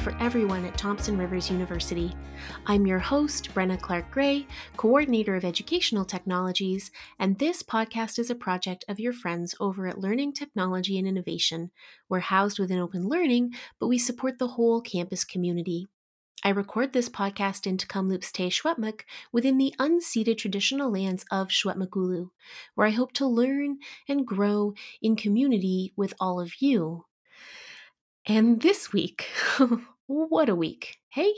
for everyone at Thompson Rivers University. I'm your host, Brenna Clark Gray, Coordinator of Educational Technologies, and this podcast is a project of your friends over at Learning Technology and Innovation. We're housed within Open Learning, but we support the whole campus community. I record this podcast in Tk'emlúps te Secwépemc within the unceded traditional lands of Secwepemcúlecw, where I hope to learn and grow in community with all of you. And this week, what a week, hey?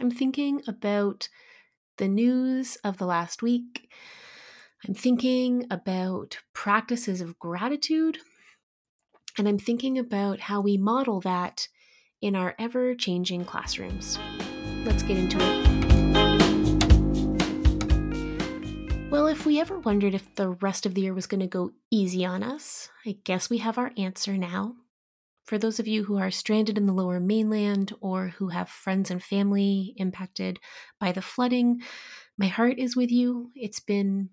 I'm thinking about the news of the last week. I'm thinking about practices of gratitude. And I'm thinking about how we model that in our ever changing classrooms. Let's get into it. Well, if we ever wondered if the rest of the year was going to go easy on us, I guess we have our answer now. For those of you who are stranded in the lower mainland or who have friends and family impacted by the flooding, my heart is with you. It's been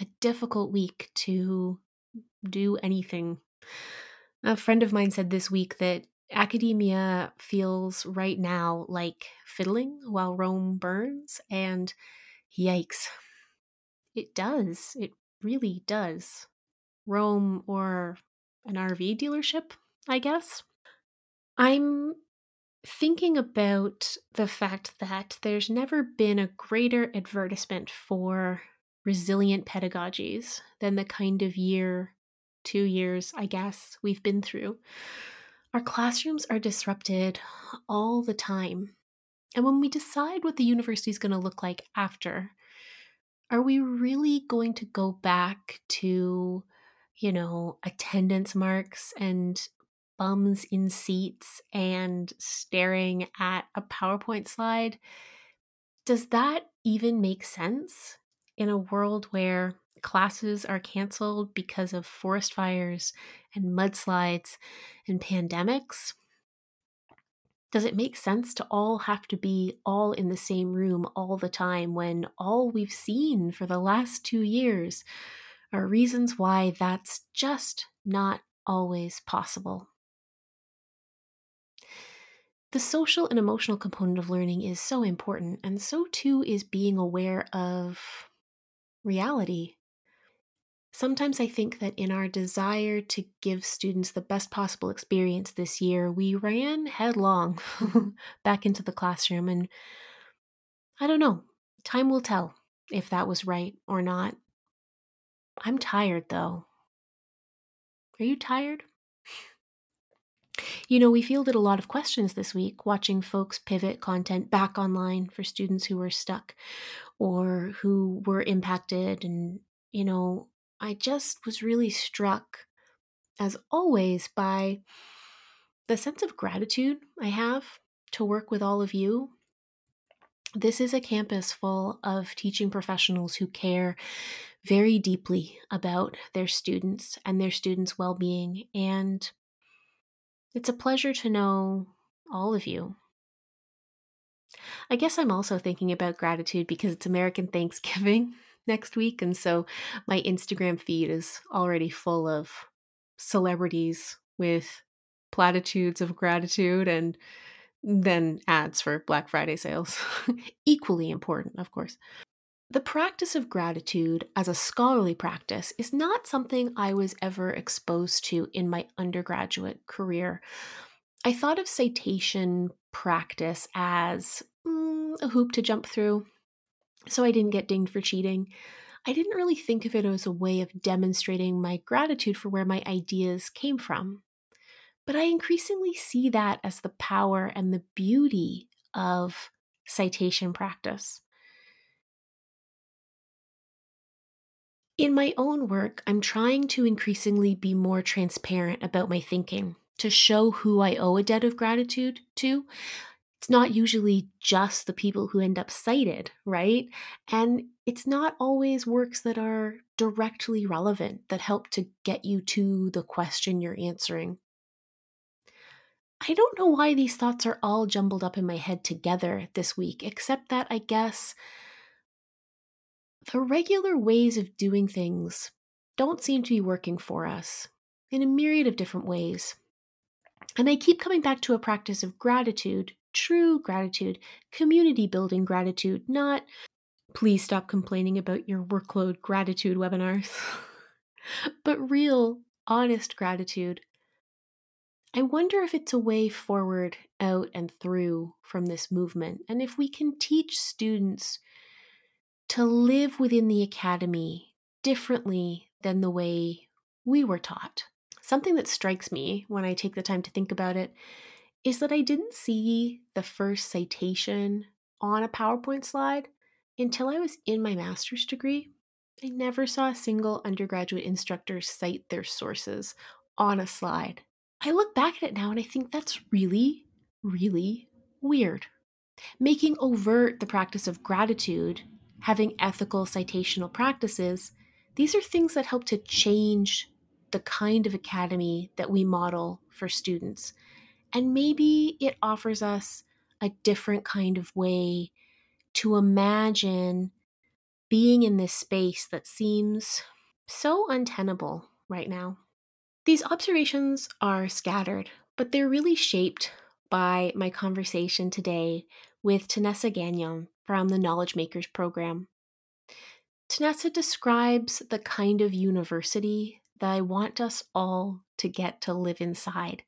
a difficult week to do anything. A friend of mine said this week that academia feels right now like fiddling while Rome burns, and yikes. It does. It really does. Rome or an RV dealership, I guess. I'm thinking about the fact that there's never been a greater advertisement for resilient pedagogies than the kind of year, two years, I guess, we've been through. Our classrooms are disrupted all the time. And when we decide what the university is going to look like after, are we really going to go back to, you know, attendance marks and bums in seats and staring at a PowerPoint slide? Does that even make sense in a world where classes are canceled because of forest fires and mudslides and pandemics? Does it make sense to all have to be all in the same room all the time when all we've seen for the last two years are reasons why that's just not always possible? The social and emotional component of learning is so important, and so too is being aware of reality Sometimes I think that in our desire to give students the best possible experience this year, we ran headlong back into the classroom. And I don't know, time will tell if that was right or not. I'm tired though. Are you tired? You know, we fielded a lot of questions this week watching folks pivot content back online for students who were stuck or who were impacted and, you know, I just was really struck, as always, by the sense of gratitude I have to work with all of you. This is a campus full of teaching professionals who care very deeply about their students and their students' well being. And it's a pleasure to know all of you. I guess I'm also thinking about gratitude because it's American Thanksgiving next week. And so my Instagram feed is already full of celebrities with platitudes of gratitude and then ads for Black Friday sales. Equally important, of course. The practice of gratitude as a scholarly practice is not something I was ever exposed to in my undergraduate career. I thought of citation practice as mm, a hoop to jump through, so I didn't get dinged for cheating. I didn't really think of it as a way of demonstrating my gratitude for where my ideas came from. But I increasingly see that as the power and the beauty of citation practice. In my own work, I'm trying to increasingly be more transparent about my thinking, to show who I owe a debt of gratitude to, it's not usually just the people who end up cited, right? And it's not always works that are directly relevant that help to get you to the question you're answering. I don't know why these thoughts are all jumbled up in my head together this week, except that I guess the regular ways of doing things don't seem to be working for us. in a myriad of different ways. And I keep coming back to a practice of gratitude, true gratitude, community building gratitude, not please stop complaining about your workload gratitude webinars, but real, honest gratitude. I wonder if it's a way forward, out, and through from this movement, and if we can teach students to live within the academy differently than the way we were taught. Something that strikes me when I take the time to think about it is that I didn't see the first citation on a PowerPoint slide until I was in my master's degree. I never saw a single undergraduate instructor cite their sources on a slide. I look back at it now and I think that's really, really weird. Making overt the practice of gratitude, having ethical citational practices, these are things that help to change the kind of academy that we model for students. And maybe it offers us a different kind of way to imagine being in this space that seems so untenable right now. These observations are scattered, but they're really shaped by my conversation today with Tanessa Gagnon from the Knowledge Makers program. Tanessa describes the kind of university that I want us all to get to live inside.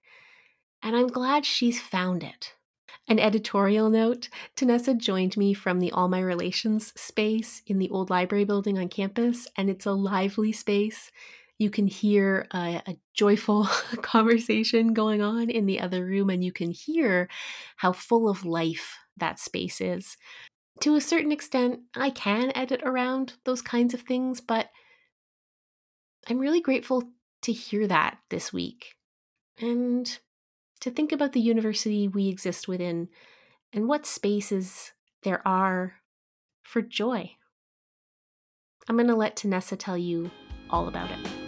And I'm glad she's found it. An editorial note Tanessa joined me from the All My Relations space in the old library building on campus, and it's a lively space. You can hear a, a, joyful conversation going on in the other room, and you can hear how full of life that space is. To a certain extent, I can edit around those kinds of things, but I'm really grateful to hear that this week and to think about the university we exist within and what spaces there are for joy. I'm going to let Tanessa tell you all about it.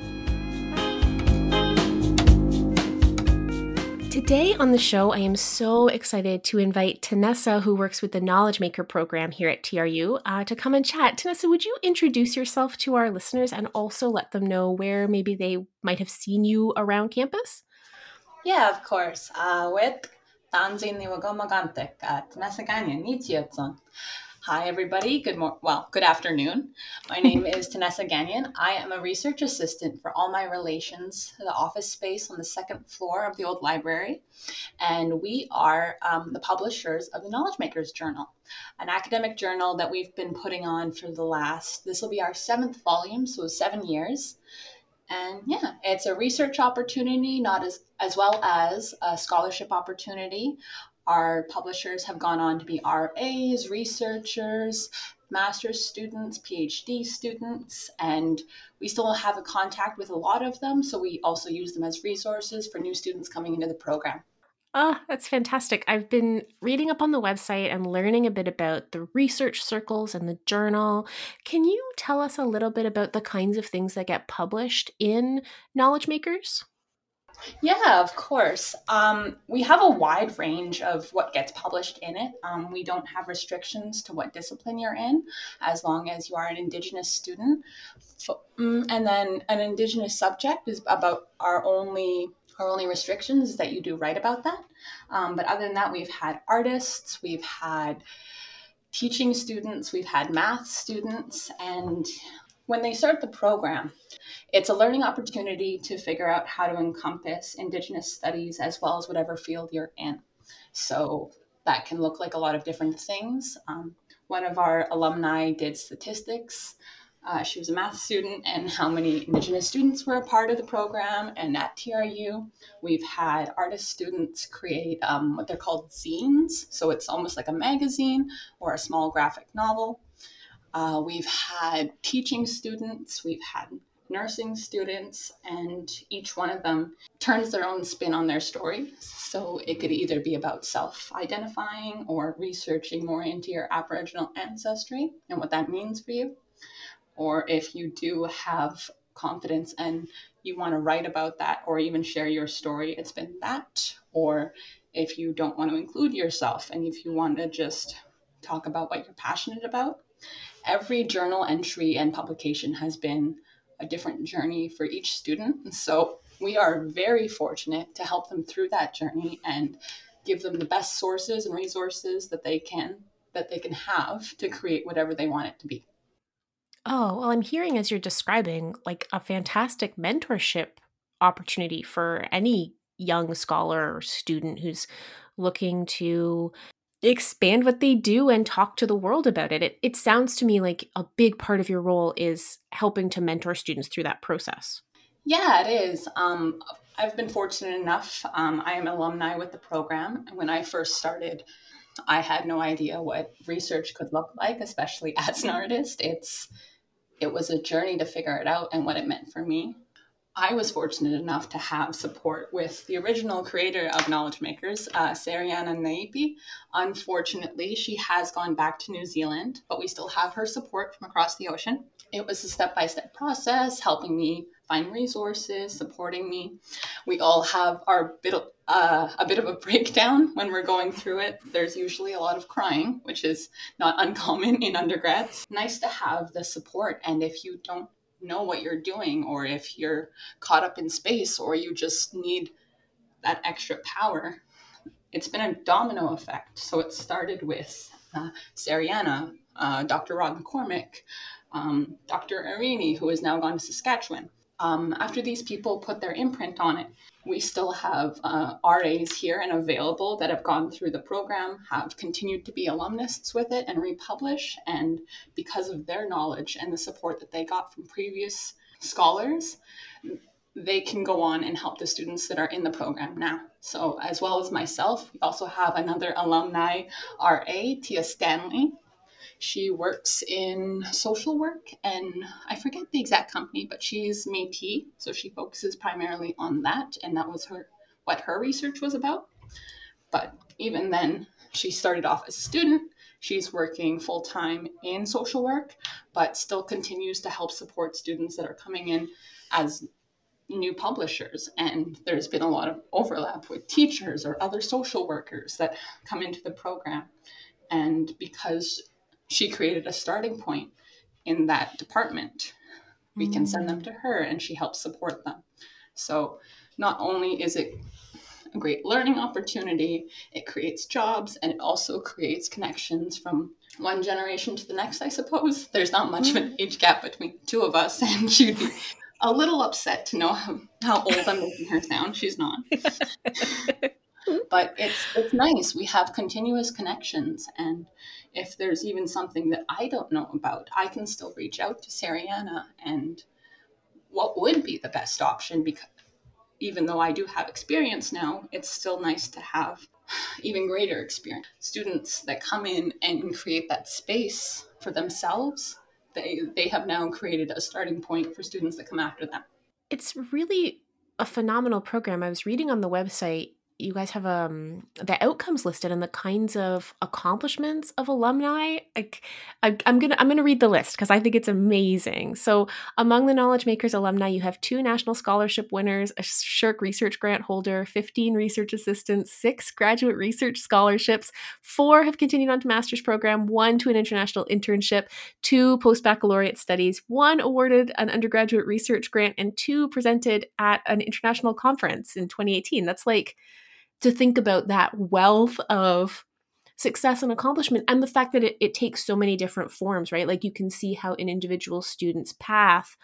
Today on the show, I am so excited to invite Tanessa, who works with the Knowledge Maker program here at TRU, uh, to come and chat. Tanessa, would you introduce yourself to our listeners and also let them know where maybe they might have seen you around campus? Yeah, of course. Uh, with Tanzin Niwagomagantek at Tanessa Gagnon, Nichiyotson. Hi, everybody. Good morning. Well, good afternoon. My name is Tanessa Gagnon. I am a research assistant for all my relations, the office space on the second floor of the old library. And we are um, the publishers of the Knowledge Makers Journal, an academic journal that we've been putting on for the last, this will be our seventh volume, so seven years. And yeah, it's a research opportunity, not as, as well as a scholarship opportunity. Our publishers have gone on to be RAs, researchers, master's students, PhD students, and we still have a contact with a lot of them. So we also use them as resources for new students coming into the program. Oh, that's fantastic. I've been reading up on the website and learning a bit about the research circles and the journal. Can you tell us a little bit about the kinds of things that get published in Knowledge Makers? Yeah, of course. Um, we have a wide range of what gets published in it. Um, we don't have restrictions to what discipline you're in, as long as you are an Indigenous student. Mm, and then an Indigenous subject is about our only our only restrictions is that you do write about that. Um, but other than that, we've had artists, we've had teaching students, we've had math students, and when they start the program, it's a learning opportunity to figure out how to encompass Indigenous studies as well as whatever field you're in. So that can look like a lot of different things. Um, one of our alumni did statistics. Uh, she was a math student, and how many Indigenous students were a part of the program. And at TRU, we've had artist students create um, what they're called zines. So it's almost like a magazine or a small graphic novel. Uh, we've had teaching students, we've had nursing students, and each one of them turns their own spin on their story. So it could either be about self identifying or researching more into your Aboriginal ancestry and what that means for you. Or if you do have confidence and you want to write about that or even share your story, it's been that. Or if you don't want to include yourself and if you want to just talk about what you're passionate about, every journal entry and publication has been a different journey for each student. And so we are very fortunate to help them through that journey and give them the best sources and resources that they can that they can have to create whatever they want it to be. Oh, well, I'm hearing as you're describing like a fantastic mentorship opportunity for any young scholar or student who's looking to expand what they do and talk to the world about it. It, it sounds to me like a big part of your role is helping to mentor students through that process. Yeah, it is. Um, I've been fortunate enough. Um, I am alumni with the program. When I first started, I had no idea what research could look like, especially as an artist. It's it was a journey to figure it out and what it meant for me. I was fortunate enough to have support with the original creator of Knowledge Makers, uh, Sereana Naepi. Unfortunately, she has gone back to New Zealand, but we still have her support from across the ocean. It was a step by step process, helping me find resources, supporting me. We all have our bit uh, a bit of a breakdown when we're going through it. There's usually a lot of crying, which is not uncommon in undergrads. Nice to have the support, and if you don't know what you're doing, or if you're caught up in space, or you just need that extra power. It's been a domino effect. So it started with uh, Sereana, uh, Dr. Rod McCormick, um, Dr. Airini, who has now gone to Saskatchewan. Um, after these people put their imprint on it, we still have uh, RAs here and available that have gone through the program, have continued to be alumnists with it and republish. And because of their knowledge and the support that they got from previous scholars, they can go on and help the students that are in the program now. So, as well as myself, we also have another alumni RA, Tia Stanley, she works in social work, and I forget the exact company, but she's Métis, so she focuses primarily on that, and that was her what her research was about. But even then, she started off as a student. She's working full time in social work, but still continues to help support students that are coming in as new publishers. And there's been a lot of overlap with teachers or other social workers that come into the program. And because she created a starting point in that department. We can send them mm. to her and she helps support them. So not only is it a great learning opportunity, it creates jobs and it also creates connections from one generation to the next, I suppose. There's not much of an mm. age gap between two of us, and she'd be a little upset to know how, how old I'm making her sound. She's not. but it's it's nice. We have continuous connections and if there's even something that I don't know about, I can still reach out to Sereana and what would be the best option because even though I do have experience now, it's still nice to have even greater experience. Students that come in and create that space for themselves, they they have now created a starting point for students that come after them. It's really a phenomenal program. I was reading on the website you guys have um the outcomes listed and the kinds of accomplishments of alumni like I, i'm gonna i'm gonna read the list because i think it's amazing. So among the knowledge makers alumni you have two national scholarship winners a SSHRC research grant holder 15 research assistants six graduate research scholarships four have continued on to master's program one to an international internship two post-baccalaureate studies one awarded an undergraduate research grant and two presented at an international conference in 2018 that's like to think about that wealth of success and accomplishment and the fact that it, it takes so many different forms right like you can see how an individual student's path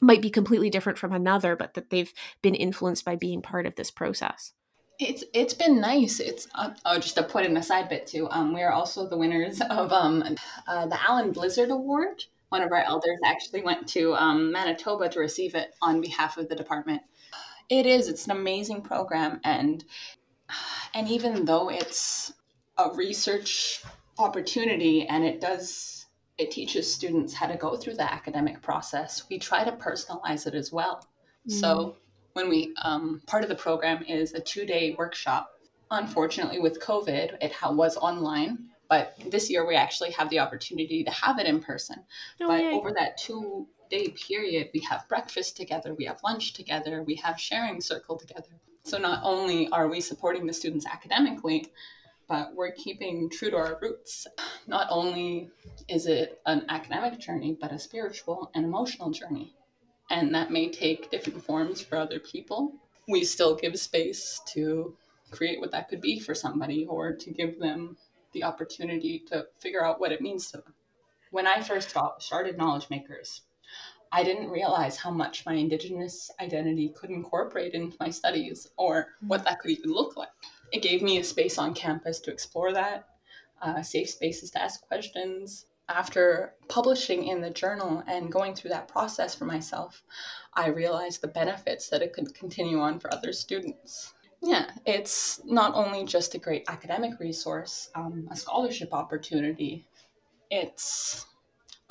might be completely different from another but that they've been influenced by being part of this process it's it's been nice. It's uh, oh, just to put in a side bit too. Um, we are also the winners of um, uh, the Alan Blizzard Award. One of our elders actually went to um, Manitoba to receive it on behalf of the department. It is. It's an amazing program, and and even though it's a research opportunity and it does it teaches students how to go through the academic process, we try to personalize it as well. Mm. So when we um, part of the program is a two day workshop. Unfortunately, with COVID, it was online, but this year we actually have the opportunity to have it in person. Oh, but yay. over that two day period, we have breakfast together, we have lunch together, we have sharing circle together. So not only are we supporting the students academically, but we're keeping true to our roots. Not only is it an academic journey, but a spiritual and emotional journey. and that may take different forms for other people. We still give space to create what that could be for somebody or to give them the opportunity to figure out what it means to them. When I first started Knowledge Makers, I didn't realize how much my Indigenous identity could incorporate into my studies or what that could even look like. It gave me a space on campus to explore that, uh, safe spaces to ask questions. After publishing in the journal and going through that process for myself, I realized the benefits that it could continue on for other students. Yeah, it's not only just a great academic resource, um, a scholarship opportunity, it's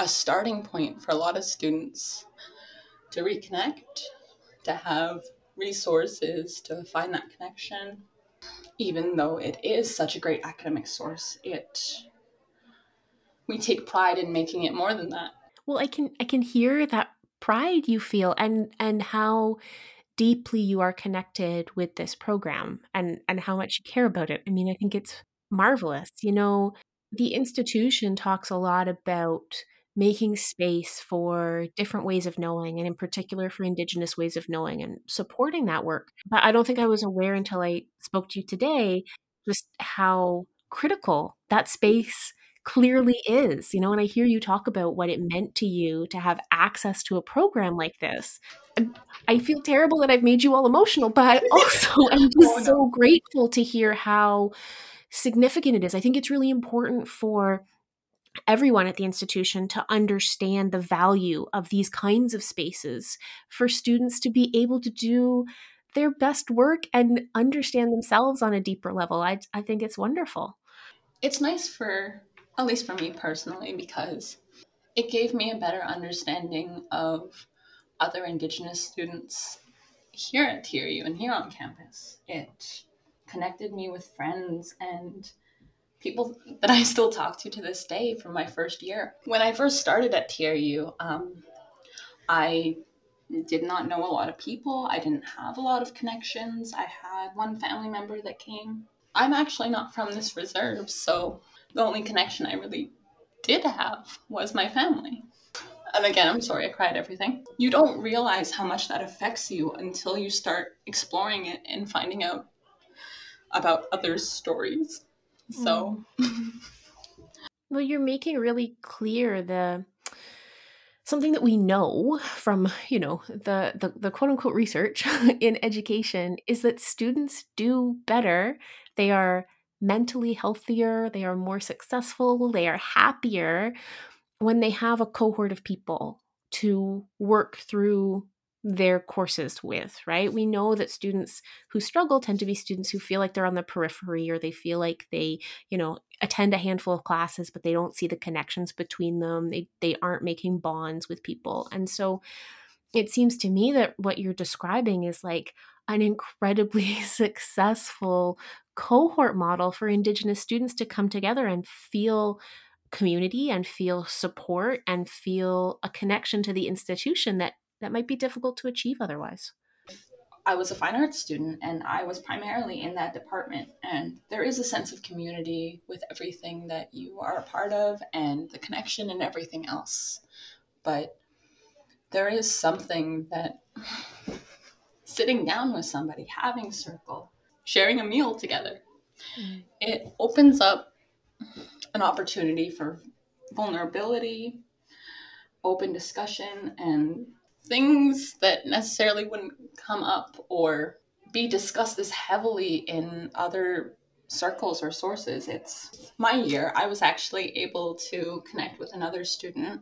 a starting point for a lot of students to reconnect, to have resources to find that connection. Even though it is such a great academic source, it we take pride in making it more than that. Well, I can I can hear that pride you feel and and how deeply you are connected with this program and and how much you care about it. I mean, I think it's marvelous. You know, the institution talks a lot about making space for different ways of knowing and in particular for indigenous ways of knowing and supporting that work. But i don't think i was aware until i spoke to you today just how critical that space clearly is you know and i hear you talk about what it meant to you to have access to a program like this. I feel terrible that i've made you all emotional but also i'm just so grateful to hear how significant it is. I think it's really important for everyone at the institution to understand the value of these kinds of spaces for students to be able to do their best work and understand themselves on a deeper level. I, I think it's wonderful. It's nice for, at least for me personally, because it gave me a better understanding of other Indigenous students here at TRU and here on campus. It connected me with friends and people that I still talk to to this day from my first year. When I first started at TRU, um, I did not know a lot of people. I didn't have a lot of connections. I had one family member that came. I'm actually not from this reserve, so the only connection I really did have was my family. And again, I'm sorry, I cried everything. You don't realize how much that affects you until you start exploring it and finding out about others' stories. So, well, you're making really clear the something that we know from you know the, the the, quote unquote research in education is that students do better. They are mentally healthier they are more successful they are happier when they have a cohort of people to work through their courses with, right? We know that students who struggle tend to be students who feel like they're on the periphery or they feel like they, you know, attend a handful of classes but they don't see the connections between them. They they aren't making bonds with people. And so it seems to me that what you're describing is like an incredibly successful cohort model for indigenous students to come together and feel community and feel support and feel a connection to the institution that that might be difficult to achieve otherwise. I was a fine arts student and I was primarily in that department. And there is a sense of community with everything that you are a part of and the connection and everything else. But there is something that sitting down with somebody, having circle, sharing a meal together, mm. it opens up an opportunity for vulnerability, open discussion, and things that necessarily wouldn't come up or be discussed as heavily in other circles or sources. It's my year. I was actually able to connect with another student,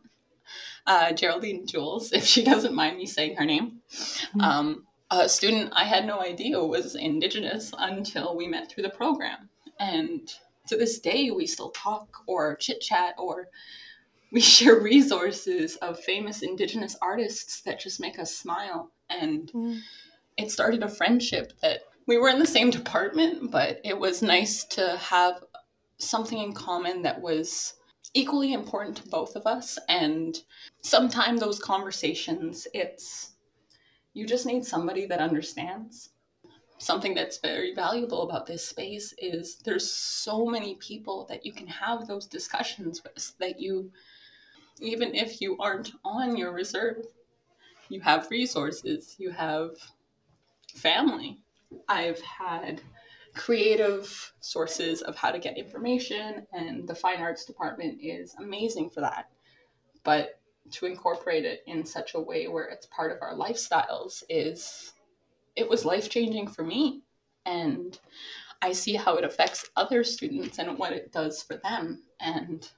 uh, Geraldine Jules, if she doesn't mind me saying her name. Mm-hmm. Um, a student I had no idea was Indigenous until we met through the program. And to this day, we still talk or chit chat or we share resources of famous indigenous artists that just make us smile. And mm. it started a friendship that we were in the same department but it was nice to have something in common that was equally important to both of us. And sometimes those conversations it's you just need somebody that understands. Something that's very valuable about this space is there's so many people that you can have those discussions with that you even if you aren't on your reserve, you have resources, you have family. I've had creative sources of how to get information, and the fine arts department is amazing for that. But to incorporate it in such a way where it's part of our lifestyles is it was life changing for me. And I see how it affects other students and what it does for them. And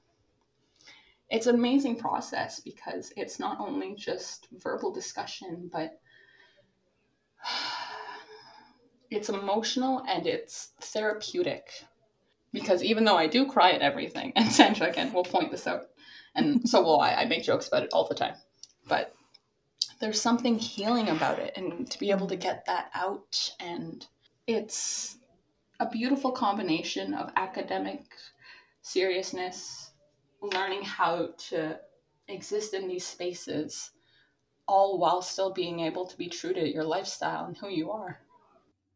it's an amazing process because it's not only just verbal discussion, but it's emotional and it's therapeutic. Because even though I do cry at everything, and Sandra again will point this out, and so will I, I make jokes about it all the time. But there's something healing about it, and to be able to get that out, and it's a beautiful combination of academic seriousness, learning how to exist in these spaces, all while still being able to be true to your lifestyle and who you are.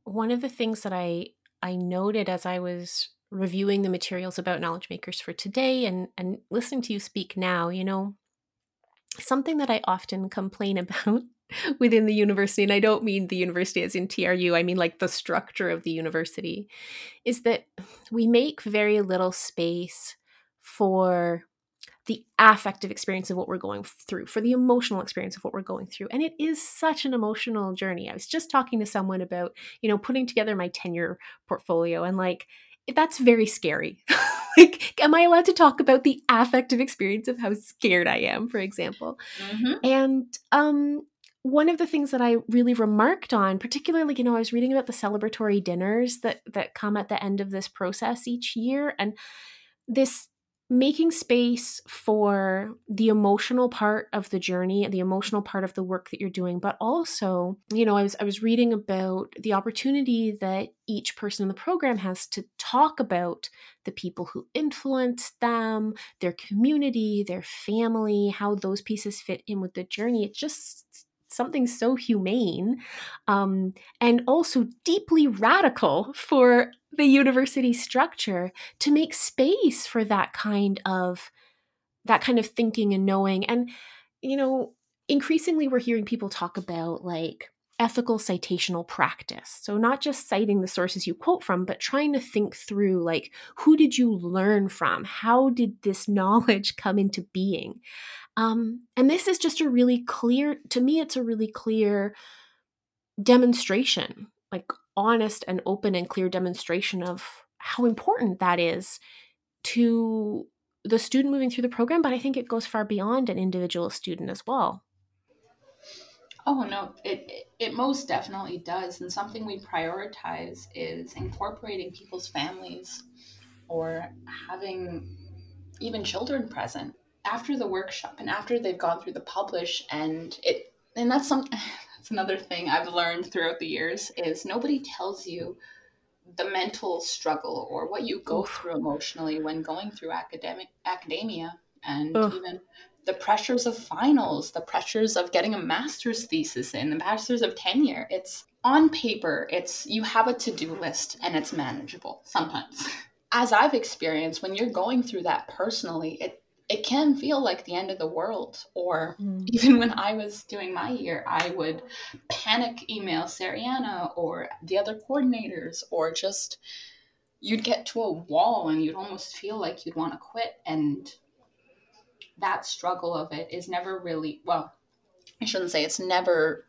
One of the things that I I noted as I was reviewing the materials about knowledge makers for today and and listening to you speak now, you know, something that I often complain about within the university, and I don't mean the university as in TRU, I mean like the structure of the university, is that we make very little space for the affective experience of what we're going through, for the emotional experience of what we're going through. And it is such an emotional journey. I was just talking to someone about, you know, putting together my tenure portfolio and like, that's very scary. like, am I allowed to talk about the affective experience of how scared I am, for example? Mm-hmm. And um, one of the things that I really remarked on, particularly, you know, I was reading about the celebratory dinners that that come at the end of this process each year, and this making space for the emotional part of the journey the emotional part of the work that you're doing but also you know I was I was reading about the opportunity that each person in the program has to talk about the people who influence them their community their family how those pieces fit in with the journey. It just something so humane um, and also deeply radical for the university structure to make space for that kind of that kind of thinking and knowing. And you know increasingly we're hearing people talk about like ethical citational practice. So not just citing the sources you quote from but trying to think through like who did you learn from? How did this knowledge come into being um, and this is just a really clear, to me, it's a really clear demonstration, like honest and open and clear demonstration of how important that is to the student moving through the program. But I think it goes far beyond an individual student as well. Oh no, it it most definitely does, and something we prioritize is incorporating people's families or having even children present after the workshop and after they've gone through the publish and it and that's some that's another thing I've learned throughout the years is nobody tells you the mental struggle or what you go through emotionally when going through academic academia and Ugh. even the pressures of finals, the pressures of getting a master's thesis in, the master's of tenure. It's on paper, it's you have a to-do list and it's manageable sometimes. As I've experienced, when you're going through that personally, it it can feel like the end of the world. Or mm. even when I was doing my year, I would panic email Sereana or the other coordinators, or just you'd get to a wall and you'd almost feel like you'd want to quit. And that struggle of it is never really, well, I shouldn't say it's never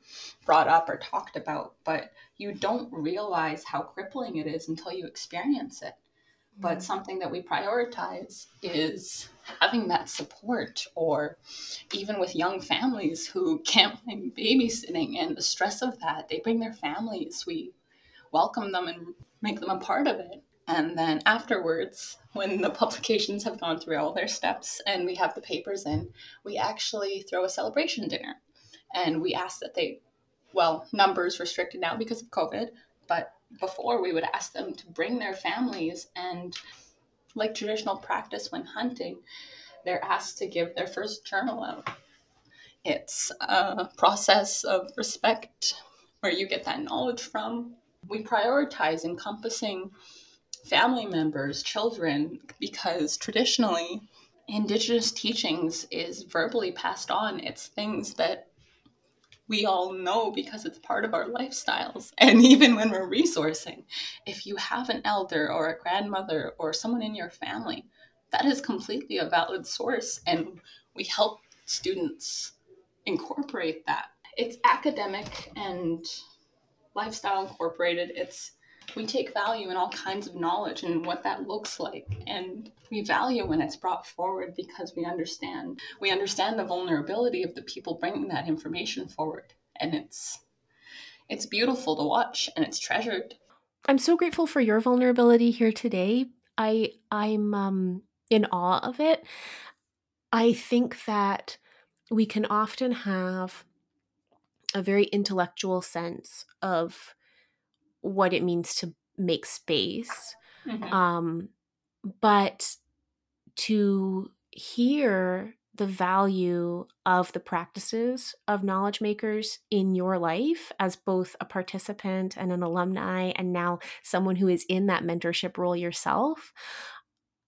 brought up or talked about, but you don't realize how crippling it is until you experience it. But something that we prioritize is having that support, or even with young families who can't find babysitting and the stress of that, they bring their families. We welcome them and make them a part of it. And then afterwards, when the publications have gone through all their steps and we have the papers in, we actually throw a celebration dinner. And we ask that they, well, numbers restricted now because of COVID, but before we would ask them to bring their families and like traditional practice when hunting, they're asked to give their first journal out. It's a process of respect where you get that knowledge from. We prioritize encompassing family members, children, because traditionally, Indigenous teachings is verbally passed on. It's things that we all know because it's part of our lifestyles. And even when we're resourcing, if you have an elder or a grandmother or someone in your family, that is completely a valid source. And we help students incorporate that. It's academic and lifestyle incorporated. It's we take value in all kinds of knowledge and what that looks like and we value when it's brought forward because we understand we understand the vulnerability of the people bringing that information forward. And it's it's beautiful to watch and it's treasured. I'm so grateful for your vulnerability here today. I i'm um in awe of it. I think that we can often have a very intellectual sense of what it means to make space. Mm-hmm. Um, but to hear the value of the practices of knowledge makers in your life as both a participant and an alumni, and now someone who is in that mentorship role yourself,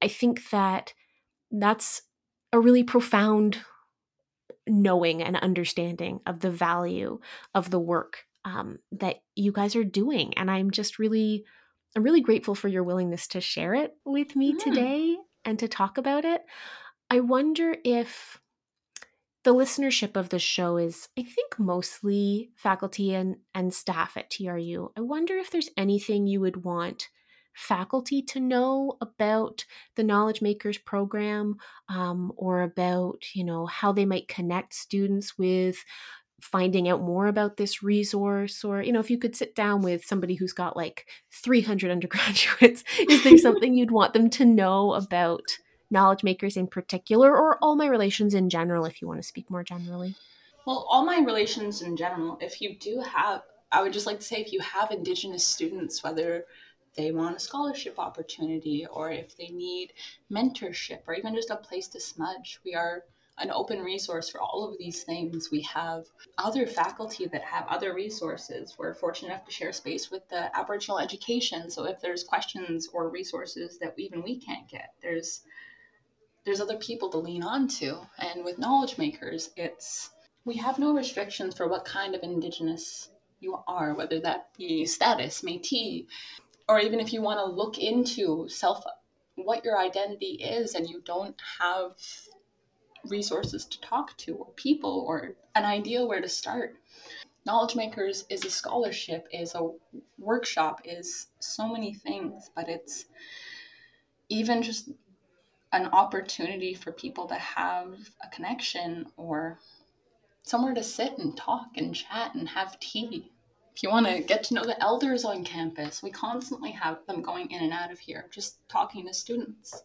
I think that that's a really profound knowing and understanding of the value of the work um, that you guys are doing. And I'm just really, I'm really grateful for your willingness to share it with me mm. today and to talk about it. I wonder if the listenership of the show is, I think, mostly faculty and, and staff at TRU. I wonder if there's anything you would want faculty to know about the knowledge makers program um, or about you know how they might connect students with finding out more about this resource or you know if you could sit down with somebody who's got like 300 undergraduates is there something you'd want them to know about knowledge makers in particular or all my relations in general if you want to speak more generally? Well all my relations in general if you do have i would just like to say if you have indigenous students whether they want a scholarship opportunity or if they need mentorship or even just a place to smudge we are an open resource for all of these things. We have other faculty that have other resources. We're fortunate enough to share space with the Aboriginal education. So if there's questions or resources that even we can't get, there's there's other people to lean on to. And with knowledge makers, it's we have no restrictions for what kind of indigenous you are, whether that be status, Métis, or even if you want to look into self what your identity is and you don't have resources to talk to or people or an idea where to start. Knowledge Makers is a scholarship, is a workshop, is so many things, but it's even just an opportunity for people to have a connection or somewhere to sit and talk and chat and have tea. If you want to get to know the elders on campus, we constantly have them going in and out of here, just talking to students.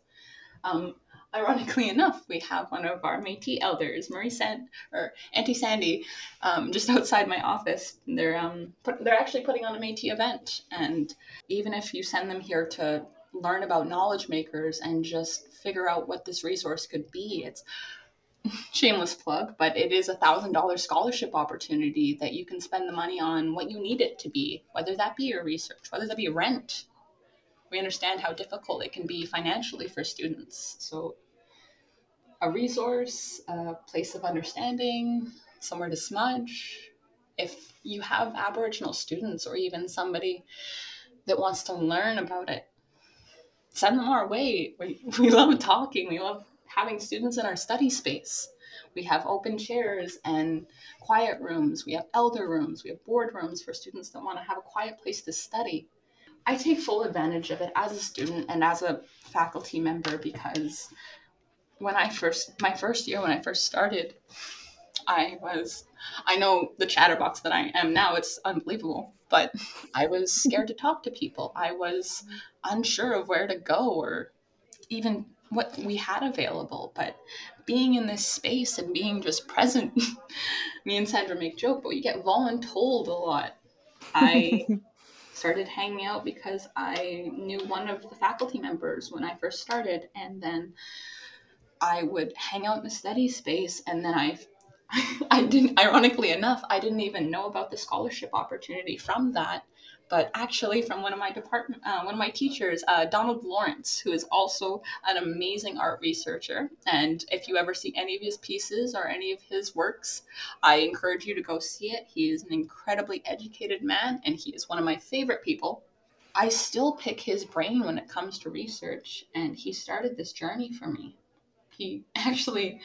Um, ironically enough, we have one of our Métis elders, Marie Sand or Auntie Sandy, um, just outside my office. They're um, put, they're actually putting on a Métis event, and even if you send them here to learn about knowledge makers and just figure out what this resource could be, it's shameless plug, but it is a thousand dollar scholarship opportunity that you can spend the money on what you need it to be, whether that be your research, whether that be rent. We understand how difficult it can be financially for students. So a resource, a place of understanding, somewhere to smudge. If you have Aboriginal students or even somebody that wants to learn about it, send them our way. We, we love talking, we love having students in our study space. We have open chairs and quiet rooms. We have elder rooms. We have board rooms for students that want to have a quiet place to study. I take full advantage of it as a student and as a faculty member because when I first my first year when I first started, I was I know the chatterbox that I am now, it's unbelievable, but I was scared to talk to people. I was unsure of where to go or even what we had available. But being in this space and being just present, me and Sandra make joke, but we get voluntold a lot. I started hanging out because I knew one of the faculty members when I first started, and then I would hang out in the study space and then I I didn't, ironically enough, I didn't even know about the scholarship opportunity from that but actually from one of my department, uh, one of my teachers, uh, Donald Lawrence, who is also an amazing art researcher. And if you ever see any of his pieces or any of his works, I encourage you to go see it. He is an incredibly educated man, and he is one of my favorite people. I still pick his brain when it comes to research, and he started this journey for me. He actually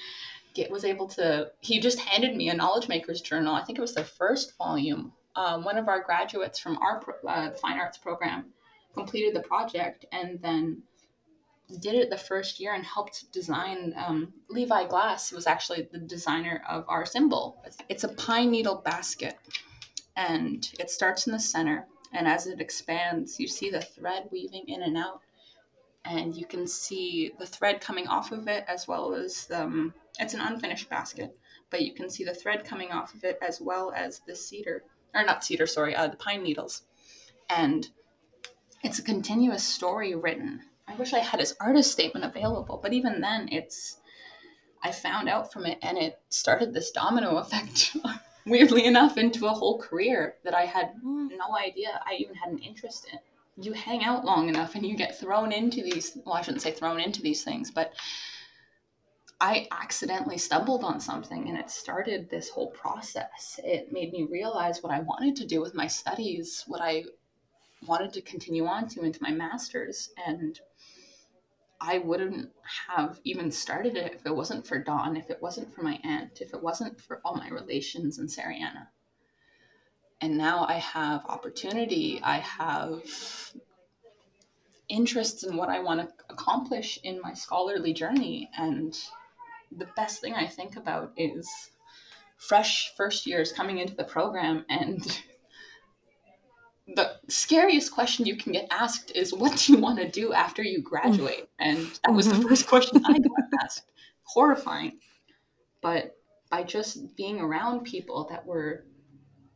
get, was able to, he just handed me a Knowledge Makers journal. I think it was the first volume. Um, one of our graduates from our uh, fine arts program completed the project and then did it the first year and helped design um, levi glass was actually the designer of our symbol. It's a pine needle basket and it starts in the center and as it expands you see the thread weaving in and out and you can see the thread coming off of it as well as um, it's an unfinished basket but you can see the thread coming off of it as well as the cedar or not cedar, sorry, uh, the pine needles. And it's a continuous story written. I wish I had his artist statement available, but even then, it's. I found out from it, and it started this domino effect, weirdly enough, into a whole career that I had no idea I even had an interest in. You hang out long enough, and you get thrown into these. Well, I shouldn't say thrown into these things, but I accidentally stumbled on something and it started this whole process. It made me realize what I wanted to do with my studies, what I wanted to continue on to into my master's. And I wouldn't have even started it if it wasn't for Dawn, if it wasn't for my aunt, if it wasn't for all my relations in Sereana. And now I have opportunity, I have interests in what I want to accomplish in my scholarly journey. And the best thing I think about is fresh first years coming into the program. And the scariest question you can get asked is what do you want to do after you graduate? And that was mm-hmm. the first question i got asked. Horrifying. But by just being around people that were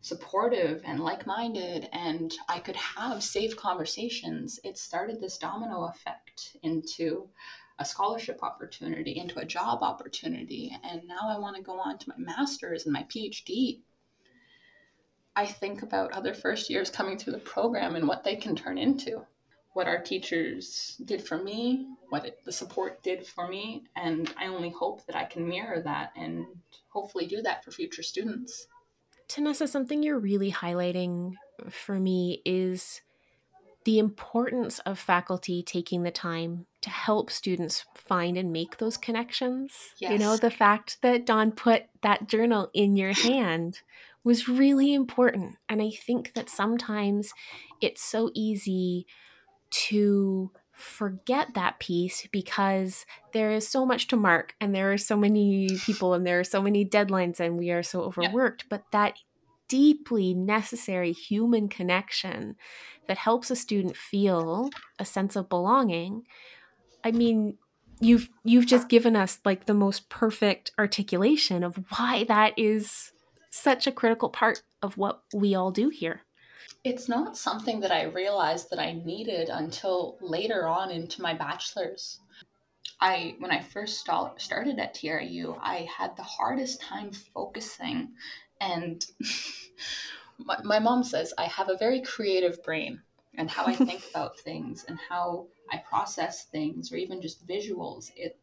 supportive and like-minded and i could have safe conversations it started this domino effect into a scholarship opportunity, into a job opportunity. And now I want to go on to my master's and my PhD. I think about other first years coming through the program and what they can turn into. What our teachers did for me, what it, the support did for me, and I only hope that I can mirror that and hopefully do that for future students. Tanessa, something you're really highlighting for me is the importance of faculty taking the time to help students find and make those connections. Yes. You know, the fact that Don put that journal in your hand was really important. And I think that sometimes it's so easy to forget that piece because there is so much to mark and there are so many people and there are so many deadlines and we are so overworked. Yeah. But that deeply necessary human connection that helps a student feel a sense of belonging i mean you've you've just given us like the most perfect articulation of why that is such a critical part of what we all do here it's not something that i realized that i needed until later on into my bachelor's I when I first started at TRU, I had the hardest time focusing and my, my mom says I have a very creative brain and how I think about things and how I process things or even just visuals. It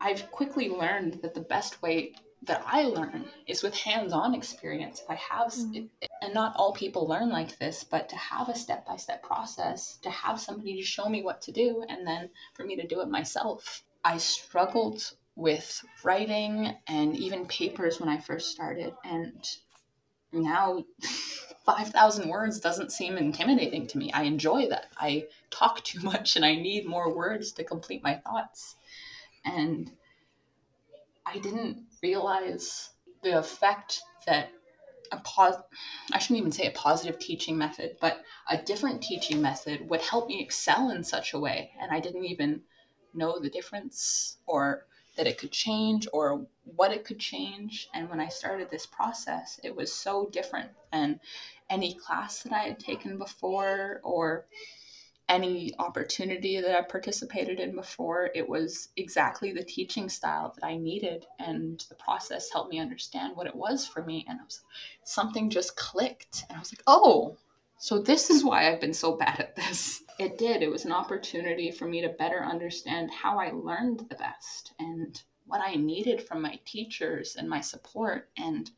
I've quickly learned that the best way that I learn is with hands-on experience. If I have, mm. it, and not all people learn like this, but to have a step-by-step process, to have somebody to show me what to do, and then for me to do it myself. I struggled with writing and even papers when I first started. And now 5,000 words doesn't seem intimidating to me. I enjoy that. I talk too much and I need more words to complete my thoughts. And I didn't realize the effect that a pos I shouldn't even say a positive teaching method, but a different teaching method would help me excel in such a way. And I didn't even know the difference or that it could change or what it could change. And when I started this process, it was so different than any class that I had taken before or any opportunity that I participated in before. It was exactly the teaching style that I needed, and the process helped me understand what it was for me. And I was something just clicked, and I was like, oh, so this is why I've been so bad at this. It did. It was an opportunity for me to better understand how I learned the best and what I needed from my teachers and my support. And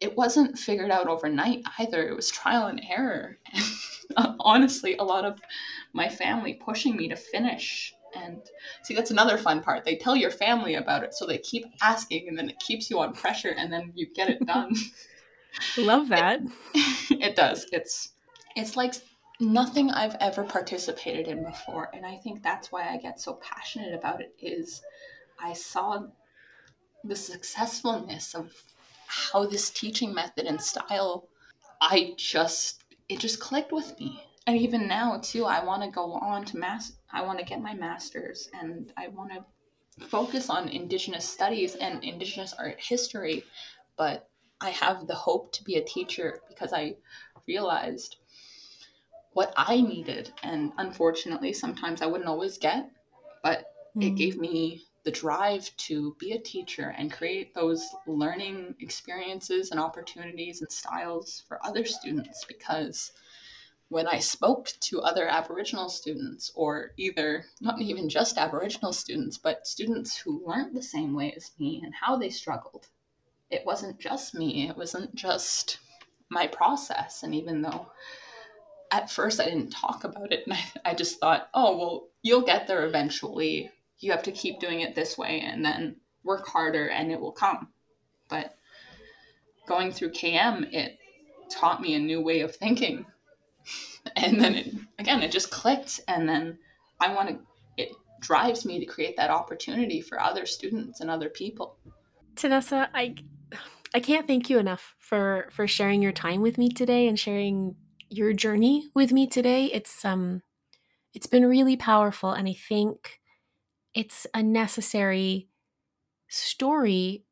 it wasn't figured out overnight either. It was trial and error. And honestly, a lot of my family pushing me to finish. And see, that's another fun part. They tell your family about it, so they keep asking, and then it keeps you on pressure, and then you get it done. Love that. It, it does. It's it's like nothing I've ever participated in before, and I think that's why I get so passionate about it. Is I saw the successfulness of how this teaching method and style i just it just clicked with me. And even now too i want to go on to mass i want to get my master's and i want to focus on indigenous studies and indigenous art history. But i have the hope to be a teacher because i realized what i needed. And unfortunately sometimes i wouldn't always get but mm. it gave me the drive to be a teacher and create those learning experiences and opportunities and styles for other students because when I spoke to other Aboriginal students, or either not even just Aboriginal students, but students who learned the same way as me and how they struggled, it wasn't just me, it wasn't just my process. And even though at first I didn't talk about it, and I, I just thought, oh, well, you'll get there eventually you have to keep doing it this way and then work harder and it will come. But going through KM, it taught me a new way of thinking. And then it, again, it just clicked. And then I want to, it drives me to create that opportunity for other students and other people. Tanessa, I, I can't thank you enough for, for sharing your time with me today and sharing your journey with me today. It's, um, it's been really powerful. And I think it's a necessary story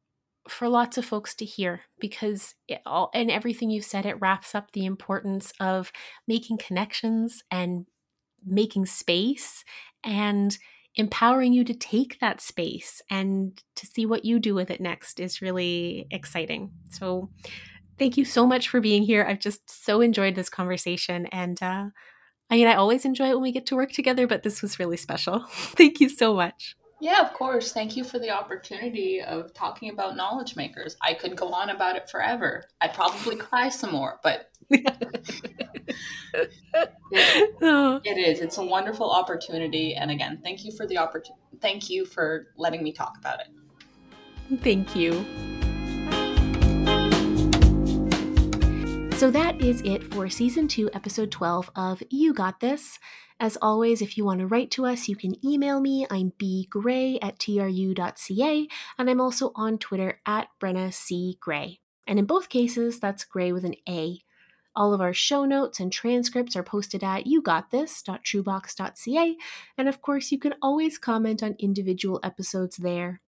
for lots of folks to hear because it all and everything you've said it wraps up the importance of making connections and making space and empowering you to take that space and to see what you do with it next is really exciting. So thank you so much for being here. I've just so enjoyed this conversation and uh, I mean, I always enjoy it when we get to work together, but this was really special. Thank you so much. Yeah, of course. Thank you for the opportunity of talking about knowledge makers. I could go on about it forever. I'd probably cry some more, but it, oh. it is. It's a wonderful opportunity. And again, thank you for the opportunity. Thank you for letting me talk about it. Thank you. So that is it for season two, episode 12 of You Got This. As always, if you want to write to us, you can email me. I'm bgray at tru.ca, and I'm also on Twitter at Brenna C. Gray. And in both cases, that's Gray with an A. All of our show notes and transcripts are posted at yougotthis.trubox.ca, and of course, you can always comment on individual episodes there.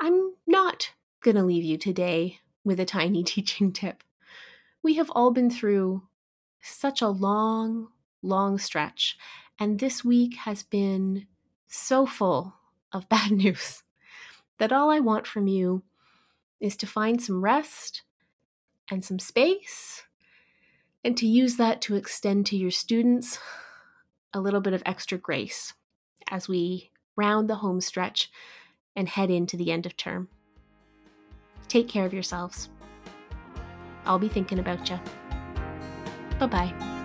I'm not going to leave you today with a tiny teaching tip we have all been through such a long, long stretch, and this week has been so full of bad news that all I want from you is to find some rest and some space and to use that to extend to your students a little bit of extra grace as we round the home stretch and head into the end of term. Take care of yourselves. I'll be thinking about you. Bye bye.